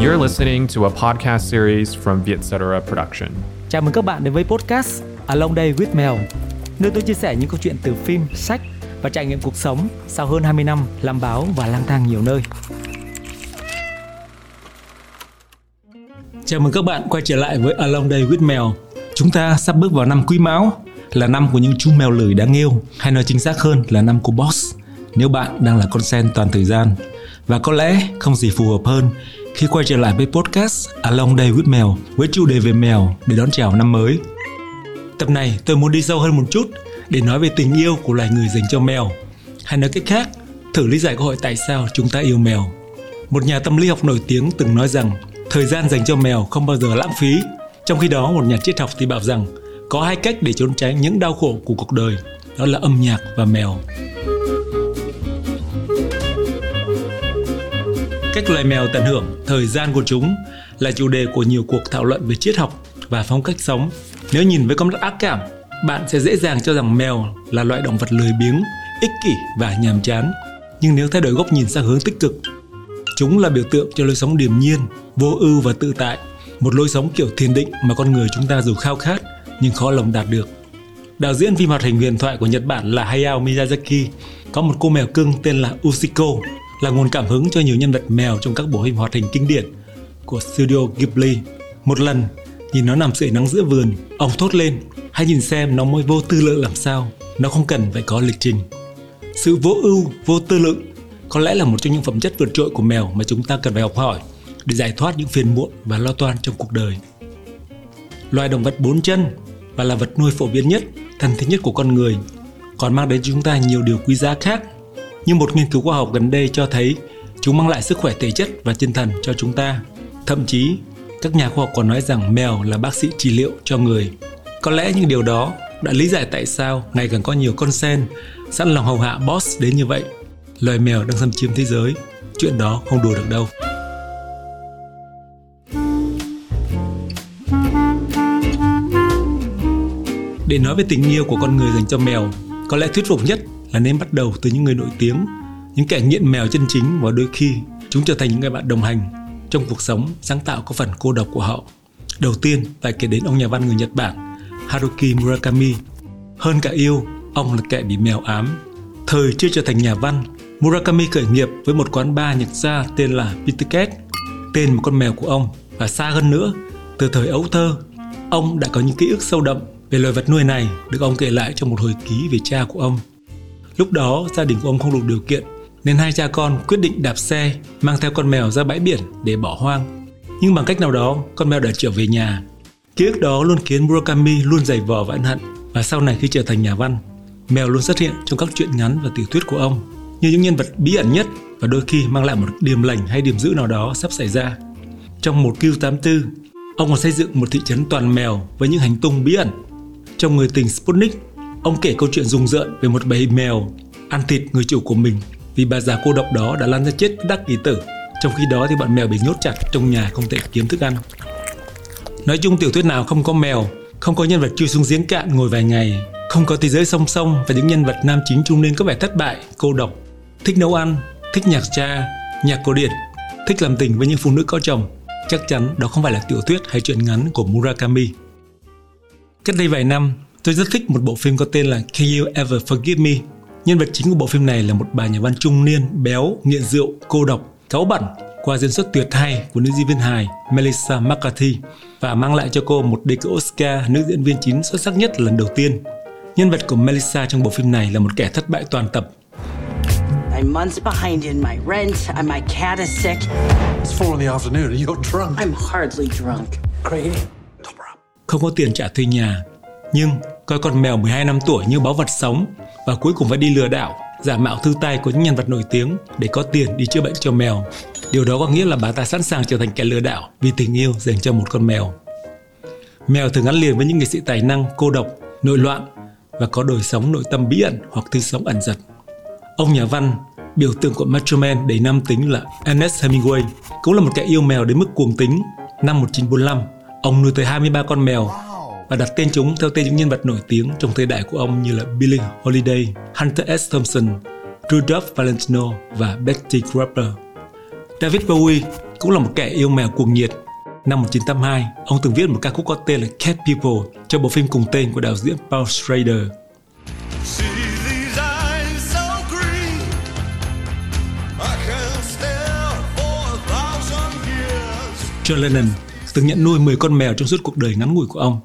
You're listening to a podcast series from Vietcetera Production. Chào mừng các bạn đến với podcast Along Day with Mel, nơi tôi chia sẻ những câu chuyện từ phim, sách và trải nghiệm cuộc sống sau hơn 20 năm làm báo và lang thang nhiều nơi. Chào mừng các bạn quay trở lại với Along Day with Mel. Chúng ta sắp bước vào năm Quý Mão, là năm của những chú mèo lười đáng yêu, hay nói chính xác hơn là năm của boss. Nếu bạn đang là con sen toàn thời gian, và có lẽ không gì phù hợp hơn khi quay trở lại với podcast Along Day with Mèo với chủ đề về mèo để đón chào năm mới. Tập này tôi muốn đi sâu hơn một chút để nói về tình yêu của loài người dành cho mèo. Hay nói cách khác, thử lý giải câu hỏi tại sao chúng ta yêu mèo. Một nhà tâm lý học nổi tiếng từng nói rằng thời gian dành cho mèo không bao giờ lãng phí. Trong khi đó một nhà triết học thì bảo rằng có hai cách để trốn tránh những đau khổ của cuộc đời, đó là âm nhạc và mèo. Cách loài mèo tận hưởng thời gian của chúng là chủ đề của nhiều cuộc thảo luận về triết học và phong cách sống. Nếu nhìn với con mắt ác cảm, bạn sẽ dễ dàng cho rằng mèo là loại động vật lười biếng, ích kỷ và nhàm chán. Nhưng nếu thay đổi góc nhìn sang hướng tích cực, chúng là biểu tượng cho lối sống điềm nhiên, vô ưu và tự tại, một lối sống kiểu thiền định mà con người chúng ta dù khao khát nhưng khó lòng đạt được. Đạo diễn phim hoạt hình huyền thoại của Nhật Bản là Hayao Miyazaki có một cô mèo cưng tên là Usiko là nguồn cảm hứng cho nhiều nhân vật mèo trong các bộ phim hoạt hình kinh điển của Studio Ghibli. Một lần, nhìn nó nằm sưởi nắng giữa vườn, ông thốt lên, hãy nhìn xem nó mới vô tư lự làm sao, nó không cần phải có lịch trình. Sự vô ưu, vô tư lự có lẽ là một trong những phẩm chất vượt trội của mèo mà chúng ta cần phải học hỏi để giải thoát những phiền muộn và lo toan trong cuộc đời. Loài động vật bốn chân và là vật nuôi phổ biến nhất, thân thiết nhất của con người, còn mang đến cho chúng ta nhiều điều quý giá khác nhưng một nghiên cứu khoa học gần đây cho thấy chúng mang lại sức khỏe thể chất và tinh thần cho chúng ta. Thậm chí, các nhà khoa học còn nói rằng mèo là bác sĩ trị liệu cho người. Có lẽ những điều đó đã lý giải tại sao ngày càng có nhiều con sen sẵn lòng hầu hạ boss đến như vậy. Loài mèo đang xâm chiếm thế giới, chuyện đó không đùa được đâu. Để nói về tình yêu của con người dành cho mèo, có lẽ thuyết phục nhất là nên bắt đầu từ những người nổi tiếng, những kẻ nghiện mèo chân chính và đôi khi chúng trở thành những người bạn đồng hành trong cuộc sống sáng tạo có phần cô độc của họ. Đầu tiên phải kể đến ông nhà văn người Nhật Bản Haruki Murakami. Hơn cả yêu, ông là kẻ bị mèo ám. Thời chưa trở thành nhà văn, Murakami khởi nghiệp với một quán bar Nhật gia tên là Pituket, tên một con mèo của ông. Và xa hơn nữa, từ thời ấu thơ, ông đã có những ký ức sâu đậm về loài vật nuôi này được ông kể lại trong một hồi ký về cha của ông. Lúc đó gia đình của ông không đủ điều kiện nên hai cha con quyết định đạp xe mang theo con mèo ra bãi biển để bỏ hoang. Nhưng bằng cách nào đó, con mèo đã trở về nhà. Ký ức đó luôn khiến Murakami luôn dày vò và ân hận và sau này khi trở thành nhà văn, mèo luôn xuất hiện trong các truyện ngắn và tiểu thuyết của ông như những nhân vật bí ẩn nhất và đôi khi mang lại một điểm lành hay điểm dữ nào đó sắp xảy ra. Trong một Q84, ông còn xây dựng một thị trấn toàn mèo với những hành tung bí ẩn. Trong người tình Sputnik, Ông kể câu chuyện rùng rợn về một bầy mèo ăn thịt người chủ của mình vì bà già cô độc đó đã lăn ra chết đắc kỳ tử. Trong khi đó thì bọn mèo bị nhốt chặt trong nhà không thể kiếm thức ăn. Nói chung tiểu thuyết nào không có mèo, không có nhân vật chui xuống giếng cạn ngồi vài ngày, không có thế giới song song và những nhân vật nam chính trung niên có vẻ thất bại, cô độc, thích nấu ăn, thích nhạc cha, nhạc cổ điển, thích làm tình với những phụ nữ có chồng. Chắc chắn đó không phải là tiểu thuyết hay truyện ngắn của Murakami. Cách đây vài năm, Tôi rất thích một bộ phim có tên là Can You Ever Forgive Me? Nhân vật chính của bộ phim này là một bà nhà văn trung niên, béo, nghiện rượu, cô độc, cáu bẩn qua diễn xuất tuyệt hay của nữ diễn viên hài Melissa McCarthy và mang lại cho cô một đề cử Oscar nữ diễn viên chính xuất sắc nhất lần đầu tiên. Nhân vật của Melissa trong bộ phim này là một kẻ thất bại toàn tập. I'm months behind in my rent, and my cat is sick. It's four in the afternoon and you're drunk. I'm hardly drunk. Craigie, Không có tiền trả thuê nhà, nhưng coi con mèo 12 năm tuổi như báu vật sống và cuối cùng phải đi lừa đảo, giả mạo thư tay của những nhân vật nổi tiếng để có tiền đi chữa bệnh cho mèo. Điều đó có nghĩa là bà ta sẵn sàng trở thành kẻ lừa đảo vì tình yêu dành cho một con mèo. Mèo thường gắn liền với những nghệ sĩ tài năng, cô độc, nội loạn và có đời sống nội tâm bí ẩn hoặc tư sống ẩn giật. Ông nhà văn, biểu tượng của Macho Man đầy nam tính là Ernest Hemingway, cũng là một kẻ yêu mèo đến mức cuồng tính. Năm 1945, ông nuôi tới 23 con mèo và đặt tên chúng theo tên những nhân vật nổi tiếng trong thời đại của ông như là Billie Holiday, Hunter S. Thompson, Rudolph Valentino và Betty Grable. David Bowie cũng là một kẻ yêu mèo cuồng nhiệt. Năm 1982, ông từng viết một ca khúc có tên là Cat People cho bộ phim cùng tên của đạo diễn Paul Schrader. John Lennon từng nhận nuôi 10 con mèo trong suốt cuộc đời ngắn ngủi của ông.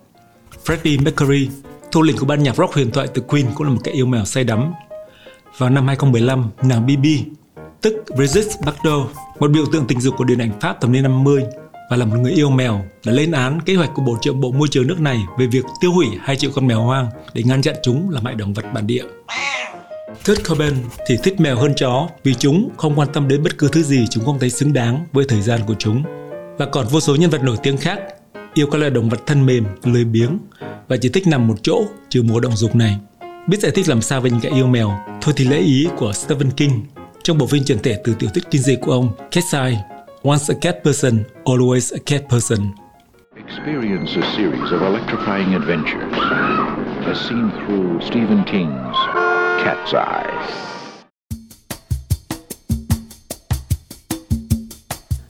Freddie Mercury, thủ lĩnh của ban nhạc rock huyền thoại The Queen cũng là một kẻ yêu mèo say đắm. Vào năm 2015, nàng BB, tức Brigitte Bardot, một biểu tượng tình dục của điện ảnh Pháp thập niên 50 và là một người yêu mèo, đã lên án kế hoạch của Bộ trưởng Bộ Môi trường nước này về việc tiêu hủy 2 triệu con mèo hoang để ngăn chặn chúng làm hại động vật bản địa. Kurt Cobain thì thích mèo hơn chó vì chúng không quan tâm đến bất cứ thứ gì chúng không thấy xứng đáng với thời gian của chúng. Và còn vô số nhân vật nổi tiếng khác yêu các loài động vật thân mềm, lười biếng và chỉ thích nằm một chỗ trừ mùa động dục này. Biết giải thích làm sao về những kẻ yêu mèo, thôi thì lễ ý của Stephen King trong bộ phim chuyển thể từ tiểu thuyết kinh dị của ông Cat's Eye, Once a cat person, always a cat person. Experience a series of electrifying adventures as seen through Stephen King's Cat's Eye.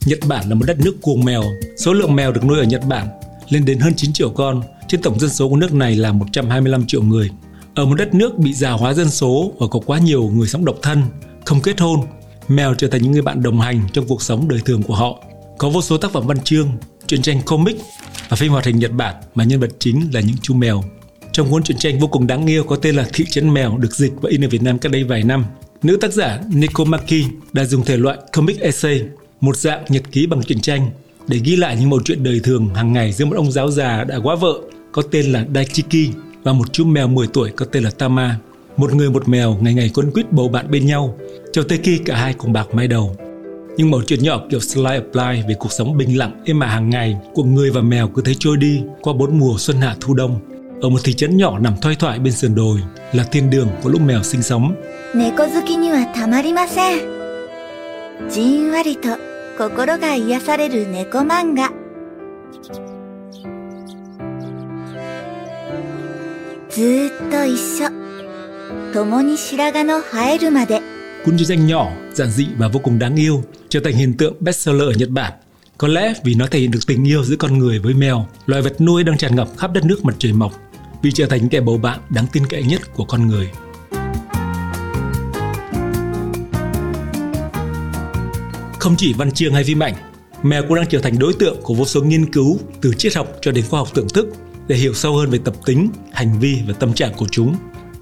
Nhật Bản là một đất nước cuồng mèo. Số lượng mèo được nuôi ở Nhật Bản lên đến hơn 9 triệu con, trên tổng dân số của nước này là 125 triệu người. Ở một đất nước bị già hóa dân số và có quá nhiều người sống độc thân, không kết hôn, mèo trở thành những người bạn đồng hành trong cuộc sống đời thường của họ. Có vô số tác phẩm văn chương, truyện tranh comic và phim hoạt hình Nhật Bản mà nhân vật chính là những chú mèo. Trong cuốn truyện tranh vô cùng đáng yêu có tên là Thị trấn mèo được dịch và in ở Việt Nam cách đây vài năm, nữ tác giả Nikomaki đã dùng thể loại comic essay, một dạng nhật ký bằng truyện tranh để ghi lại những mẩu chuyện đời thường hàng ngày giữa một ông giáo già đã quá vợ có tên là Daichiki và một chú mèo 10 tuổi có tên là Tama. Một người một mèo ngày ngày quấn quýt bầu bạn bên nhau, cho tới khi cả hai cùng bạc mái đầu. Nhưng mẩu chuyện nhỏ kiểu slide apply về cuộc sống bình lặng êm ả hàng ngày của người và mèo cứ thế trôi đi qua bốn mùa xuân hạ thu đông. Ở một thị trấn nhỏ nằm thoai thoải bên sườn đồi là thiên đường của lúc mèo sinh sống. 猫好きにはたまりませんじんわりと心が癒される猫漫画ずーっと一緒共に白髪の生えるまで Cuốn truyện tranh nhỏ, giản dị và vô cùng đáng yêu trở thành hiện tượng bestseller ở Nhật Bản. Có lẽ vì nó thể hiện được tình yêu giữa con người với mèo, loài vật nuôi đang tràn ngập khắp đất nước mặt trời mọc, vì trở thành kẻ bầu bạn đáng tin cậy nhất của con người. Không chỉ văn chương hay phim ảnh, mèo cũng đang trở thành đối tượng của vô số nghiên cứu từ triết học cho đến khoa học tưởng thức để hiểu sâu hơn về tập tính, hành vi và tâm trạng của chúng.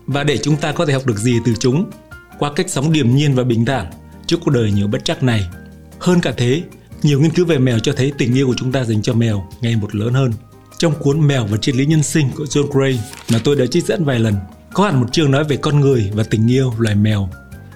Và để chúng ta có thể học được gì từ chúng qua cách sống điềm nhiên và bình thản trước cuộc đời nhiều bất trắc này. Hơn cả thế, nhiều nghiên cứu về mèo cho thấy tình yêu của chúng ta dành cho mèo ngày một lớn hơn. Trong cuốn Mèo và triết lý nhân sinh của John Gray mà tôi đã trích dẫn vài lần, có hẳn một chương nói về con người và tình yêu loài mèo.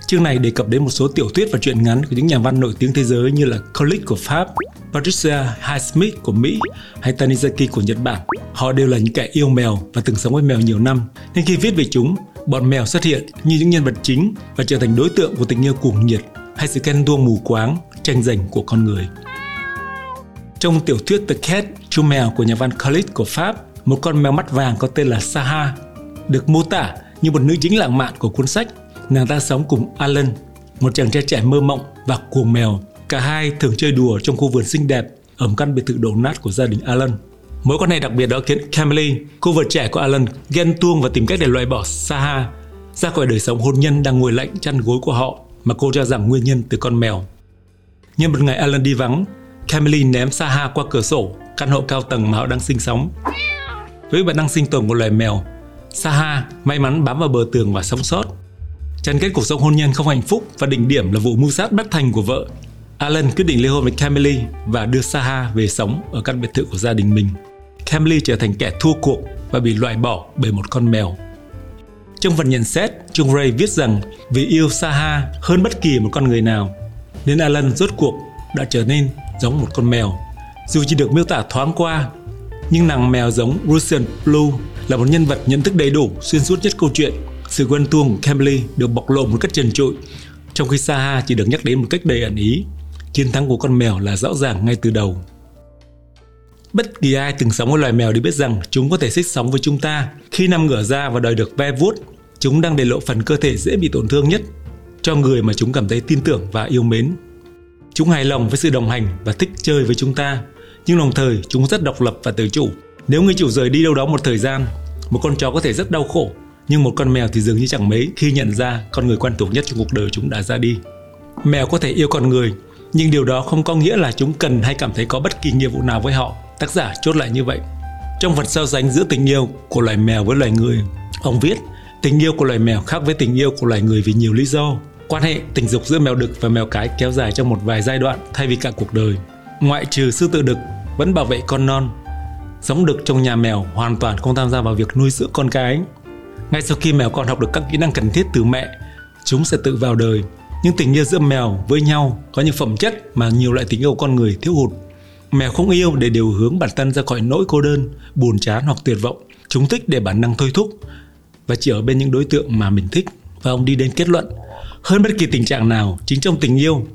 Chương này đề cập đến một số tiểu thuyết và truyện ngắn của những nhà văn nổi tiếng thế giới như là Coleridge của Pháp, Patricia Highsmith của Mỹ hay Tanizaki của Nhật Bản. Họ đều là những kẻ yêu mèo và từng sống với mèo nhiều năm, nên khi viết về chúng, bọn mèo xuất hiện như những nhân vật chính và trở thành đối tượng của tình yêu cuồng nhiệt hay sự ghen tuông mù quáng, tranh giành của con người. Trong tiểu thuyết The Cat, chú mèo của nhà văn Coleridge của Pháp, một con mèo mắt vàng có tên là Saha, được mô tả như một nữ chính lãng mạn của cuốn sách. Nàng ta sống cùng Alan, một chàng trai trẻ mơ mộng và cuồng mèo. Cả hai thường chơi đùa trong khu vườn xinh đẹp ở một căn biệt thự đổ nát của gia đình Alan. Mối quan hệ đặc biệt đó khiến Camille, cô vợ trẻ của Alan, ghen tuông và tìm cách để loại bỏ Saha ra khỏi đời sống hôn nhân đang ngồi lạnh chăn gối của họ mà cô cho rằng nguyên nhân từ con mèo. Nhưng một ngày Alan đi vắng, Camille ném Saha qua cửa sổ căn hộ cao tầng mà họ đang sinh sống. Với bản năng sinh tồn của loài mèo, Saha may mắn bám vào bờ tường và sống sót. Chăn kết cuộc sống hôn nhân không hạnh phúc và đỉnh điểm là vụ mưu sát bất thành của vợ. Alan quyết định ly hôn với Camille và đưa Saha về sống ở căn biệt thự của gia đình mình. Camille trở thành kẻ thua cuộc và bị loại bỏ bởi một con mèo. Trong phần nhận xét, Chung Ray viết rằng vì yêu Saha hơn bất kỳ một con người nào, nên Alan rốt cuộc đã trở nên giống một con mèo. Dù chỉ được miêu tả thoáng qua, nhưng nàng mèo giống Russian Blue là một nhân vật nhận thức đầy đủ xuyên suốt nhất câu chuyện. Sự quen tuông của Camille được bộc lộ một cách trần trụi, trong khi Saha chỉ được nhắc đến một cách đầy ẩn ý. Chiến thắng của con mèo là rõ ràng ngay từ đầu. Bất kỳ ai từng sống với loài mèo đều biết rằng chúng có thể xích sống với chúng ta. Khi nằm ngửa ra và đòi được ve vuốt, chúng đang để lộ phần cơ thể dễ bị tổn thương nhất cho người mà chúng cảm thấy tin tưởng và yêu mến. Chúng hài lòng với sự đồng hành và thích chơi với chúng ta, nhưng đồng thời chúng rất độc lập và tự chủ. Nếu người chủ rời đi đâu đó một thời gian, một con chó có thể rất đau khổ, nhưng một con mèo thì dường như chẳng mấy khi nhận ra con người quen thuộc nhất trong cuộc đời chúng đã ra đi. Mèo có thể yêu con người, nhưng điều đó không có nghĩa là chúng cần hay cảm thấy có bất kỳ nghĩa vụ nào với họ. Tác giả chốt lại như vậy. Trong phần so sánh giữa tình yêu của loài mèo với loài người, ông viết tình yêu của loài mèo khác với tình yêu của loài người vì nhiều lý do. Quan hệ tình dục giữa mèo đực và mèo cái kéo dài trong một vài giai đoạn thay vì cả cuộc đời. Ngoại trừ sư tử đực vẫn bảo vệ con non, giống đực trong nhà mèo hoàn toàn không tham gia vào việc nuôi dưỡng con cái. Ngay sau khi mèo con học được các kỹ năng cần thiết từ mẹ, chúng sẽ tự vào đời. Nhưng tình yêu giữa mèo với nhau có những phẩm chất mà nhiều loại tình yêu con người thiếu hụt. Mèo không yêu để điều hướng bản thân ra khỏi nỗi cô đơn, buồn chán hoặc tuyệt vọng. Chúng thích để bản năng thôi thúc và chỉ ở bên những đối tượng mà mình thích. Và ông đi đến kết luận, hơn bất kỳ tình trạng nào, chính trong tình yêu,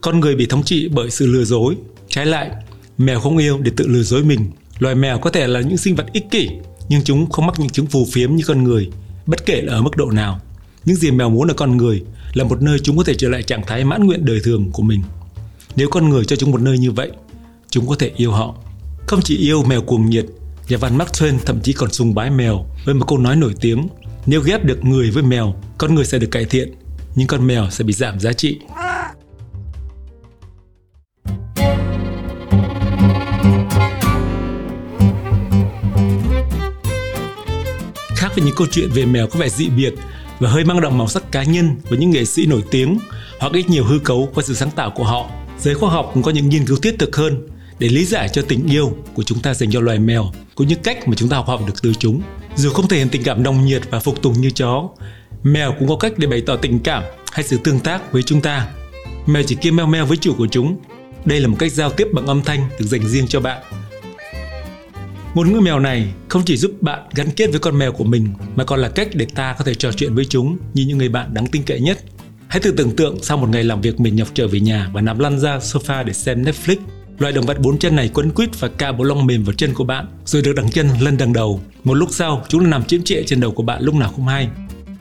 con người bị thống trị bởi sự lừa dối. Trái lại, mèo không yêu để tự lừa dối mình. Loài mèo có thể là những sinh vật ích kỷ, nhưng chúng không mắc những chứng phù phiếm như con người, bất kể là ở mức độ nào. Những gì mèo muốn ở con người là một nơi chúng có thể trở lại trạng thái mãn nguyện đời thường của mình. Nếu con người cho chúng một nơi như vậy, chúng có thể yêu họ. Không chỉ yêu mèo cuồng nhiệt, nhà văn Mark Twain thậm chí còn sùng bái mèo với một câu nói nổi tiếng nếu ghép được người với mèo, con người sẽ được cải thiện, nhưng con mèo sẽ bị giảm giá trị. Với những câu chuyện về mèo có vẻ dị biệt và hơi mang đậm màu sắc cá nhân với những nghệ sĩ nổi tiếng hoặc ít nhiều hư cấu qua sự sáng tạo của họ, giới khoa học cũng có những nghiên cứu thiết thực hơn để lý giải cho tình yêu của chúng ta dành cho loài mèo cũng như cách mà chúng ta học hỏi được từ chúng. Dù không thể hiện tình cảm nồng nhiệt và phục tùng như chó, mèo cũng có cách để bày tỏ tình cảm hay sự tương tác với chúng ta. Mèo chỉ kêu meo meo với chủ của chúng. Đây là một cách giao tiếp bằng âm thanh được dành riêng cho bạn. Một ngôi mèo này không chỉ giúp bạn gắn kết với con mèo của mình mà còn là cách để ta có thể trò chuyện với chúng như những người bạn đáng tin cậy nhất. Hãy thử tưởng tượng sau một ngày làm việc mình nhọc trở về nhà và nằm lăn ra sofa để xem Netflix. loài động vật bốn chân này quấn quýt và cạ bộ lông mềm vào chân của bạn, rồi được đằng chân lên đằng đầu. Một lúc sau, chúng nó nằm chiếm trệ trên đầu của bạn lúc nào không hay.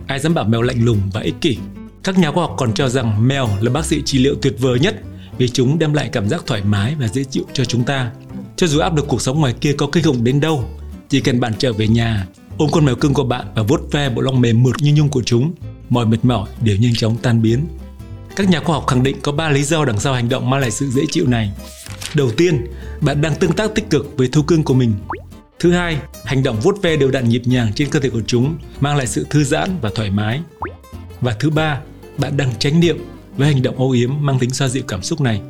Ai dám bảo mèo lạnh lùng và ích kỷ? Các nhà khoa học còn cho rằng mèo là bác sĩ trị liệu tuyệt vời nhất vì chúng đem lại cảm giác thoải mái và dễ chịu cho chúng ta. Cho dù áp lực cuộc sống ngoài kia có kinh khủng đến đâu, chỉ cần bạn trở về nhà, ôm con mèo cưng của bạn và vuốt ve bộ lông mềm mượt như nhung của chúng, mọi mệt mỏi đều nhanh chóng tan biến. Các nhà khoa học khẳng định có 3 lý do đằng sau hành động mang lại sự dễ chịu này. Đầu tiên, bạn đang tương tác tích cực với thú cưng của mình. Thứ hai, hành động vuốt ve đều đặn nhịp nhàng trên cơ thể của chúng mang lại sự thư giãn và thoải mái. Và thứ ba, bạn đang tránh niệm với hành động âu yếm mang tính xoa dịu cảm xúc này.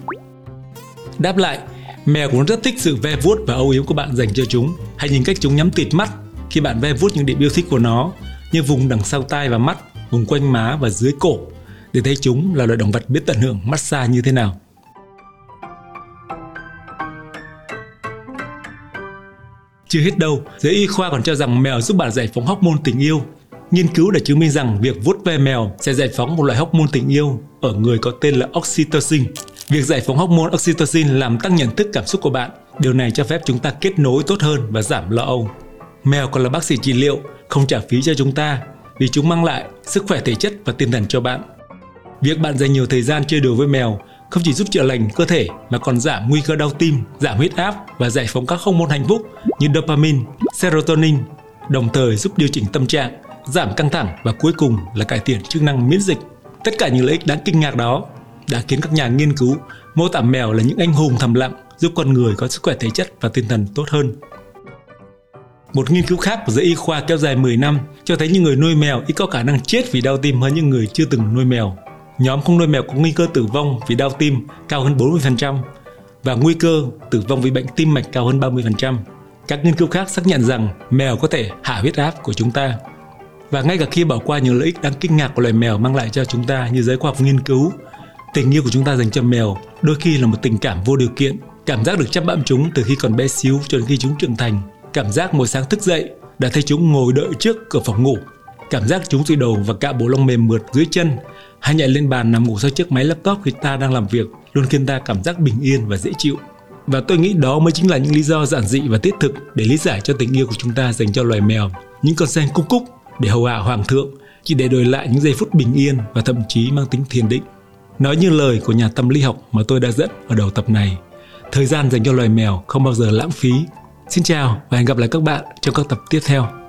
Đáp lại, mèo cũng rất thích sự ve vuốt và âu yếm của bạn dành cho chúng. Hãy nhìn cách chúng nhắm tịt mắt khi bạn ve vuốt những điểm yêu thích của nó, như vùng đằng sau tai và mắt, vùng quanh má và dưới cổ, để thấy chúng là loài động vật biết tận hưởng massage như thế nào. Chưa hết đâu, giới y khoa còn cho rằng mèo giúp bạn giải phóng hormone tình yêu. Nghiên cứu đã chứng minh rằng việc vuốt ve mèo sẽ giải phóng một loại hormone tình yêu ở người có tên là oxytocin. Việc giải phóng hormone oxytocin làm tăng nhận thức cảm xúc của bạn. Điều này cho phép chúng ta kết nối tốt hơn và giảm lo âu. Mèo còn là bác sĩ trị liệu, không trả phí cho chúng ta vì chúng mang lại sức khỏe thể chất và tinh thần cho bạn. Việc bạn dành nhiều thời gian chơi đùa với mèo không chỉ giúp chữa lành cơ thể mà còn giảm nguy cơ đau tim, giảm huyết áp và giải phóng các hormone hạnh phúc như dopamine, serotonin, đồng thời giúp điều chỉnh tâm trạng, giảm căng thẳng và cuối cùng là cải thiện chức năng miễn dịch. Tất cả những lợi ích đáng kinh ngạc đó đã khiến các nhà nghiên cứu mô tả mèo là những anh hùng thầm lặng giúp con người có sức khỏe thể chất và tinh thần tốt hơn. Một nghiên cứu khác của giới y khoa kéo dài 10 năm cho thấy những người nuôi mèo ít có khả năng chết vì đau tim hơn những người chưa từng nuôi mèo. Nhóm không nuôi mèo có nguy cơ tử vong vì đau tim cao hơn 40% và nguy cơ tử vong vì bệnh tim mạch cao hơn 30%. Các nghiên cứu khác xác nhận rằng mèo có thể hạ huyết áp của chúng ta. Và ngay cả khi bỏ qua những lợi ích đáng kinh ngạc của loài mèo mang lại cho chúng ta như giới khoa học nghiên cứu, tình yêu của chúng ta dành cho mèo đôi khi là một tình cảm vô điều kiện, cảm giác được chăm bẵm chúng từ khi còn bé xíu cho đến khi chúng trưởng thành, cảm giác mỗi sáng thức dậy đã thấy chúng ngồi đợi trước cửa phòng ngủ, cảm giác chúng dụi đầu và cạo bộ lông mềm mượt dưới chân hay nhảy lên bàn nằm ngủ sau chiếc máy laptop khi ta đang làm việc luôn khiến ta cảm giác bình yên và dễ chịu. Và tôi nghĩ đó mới chính là những lý do giản dị và thiết thực để lý giải cho tình yêu của chúng ta dành cho loài mèo. Những con sen cúc cúc để hầu hạ hoàng thượng chỉ để đổi lại những giây phút bình yên và thậm chí mang tính thiền định. Nói như lời của nhà tâm lý học mà tôi đã dẫn ở đầu tập này, thời gian dành cho loài mèo không bao giờ lãng phí. Xin chào và hẹn gặp lại các bạn trong các tập tiếp theo.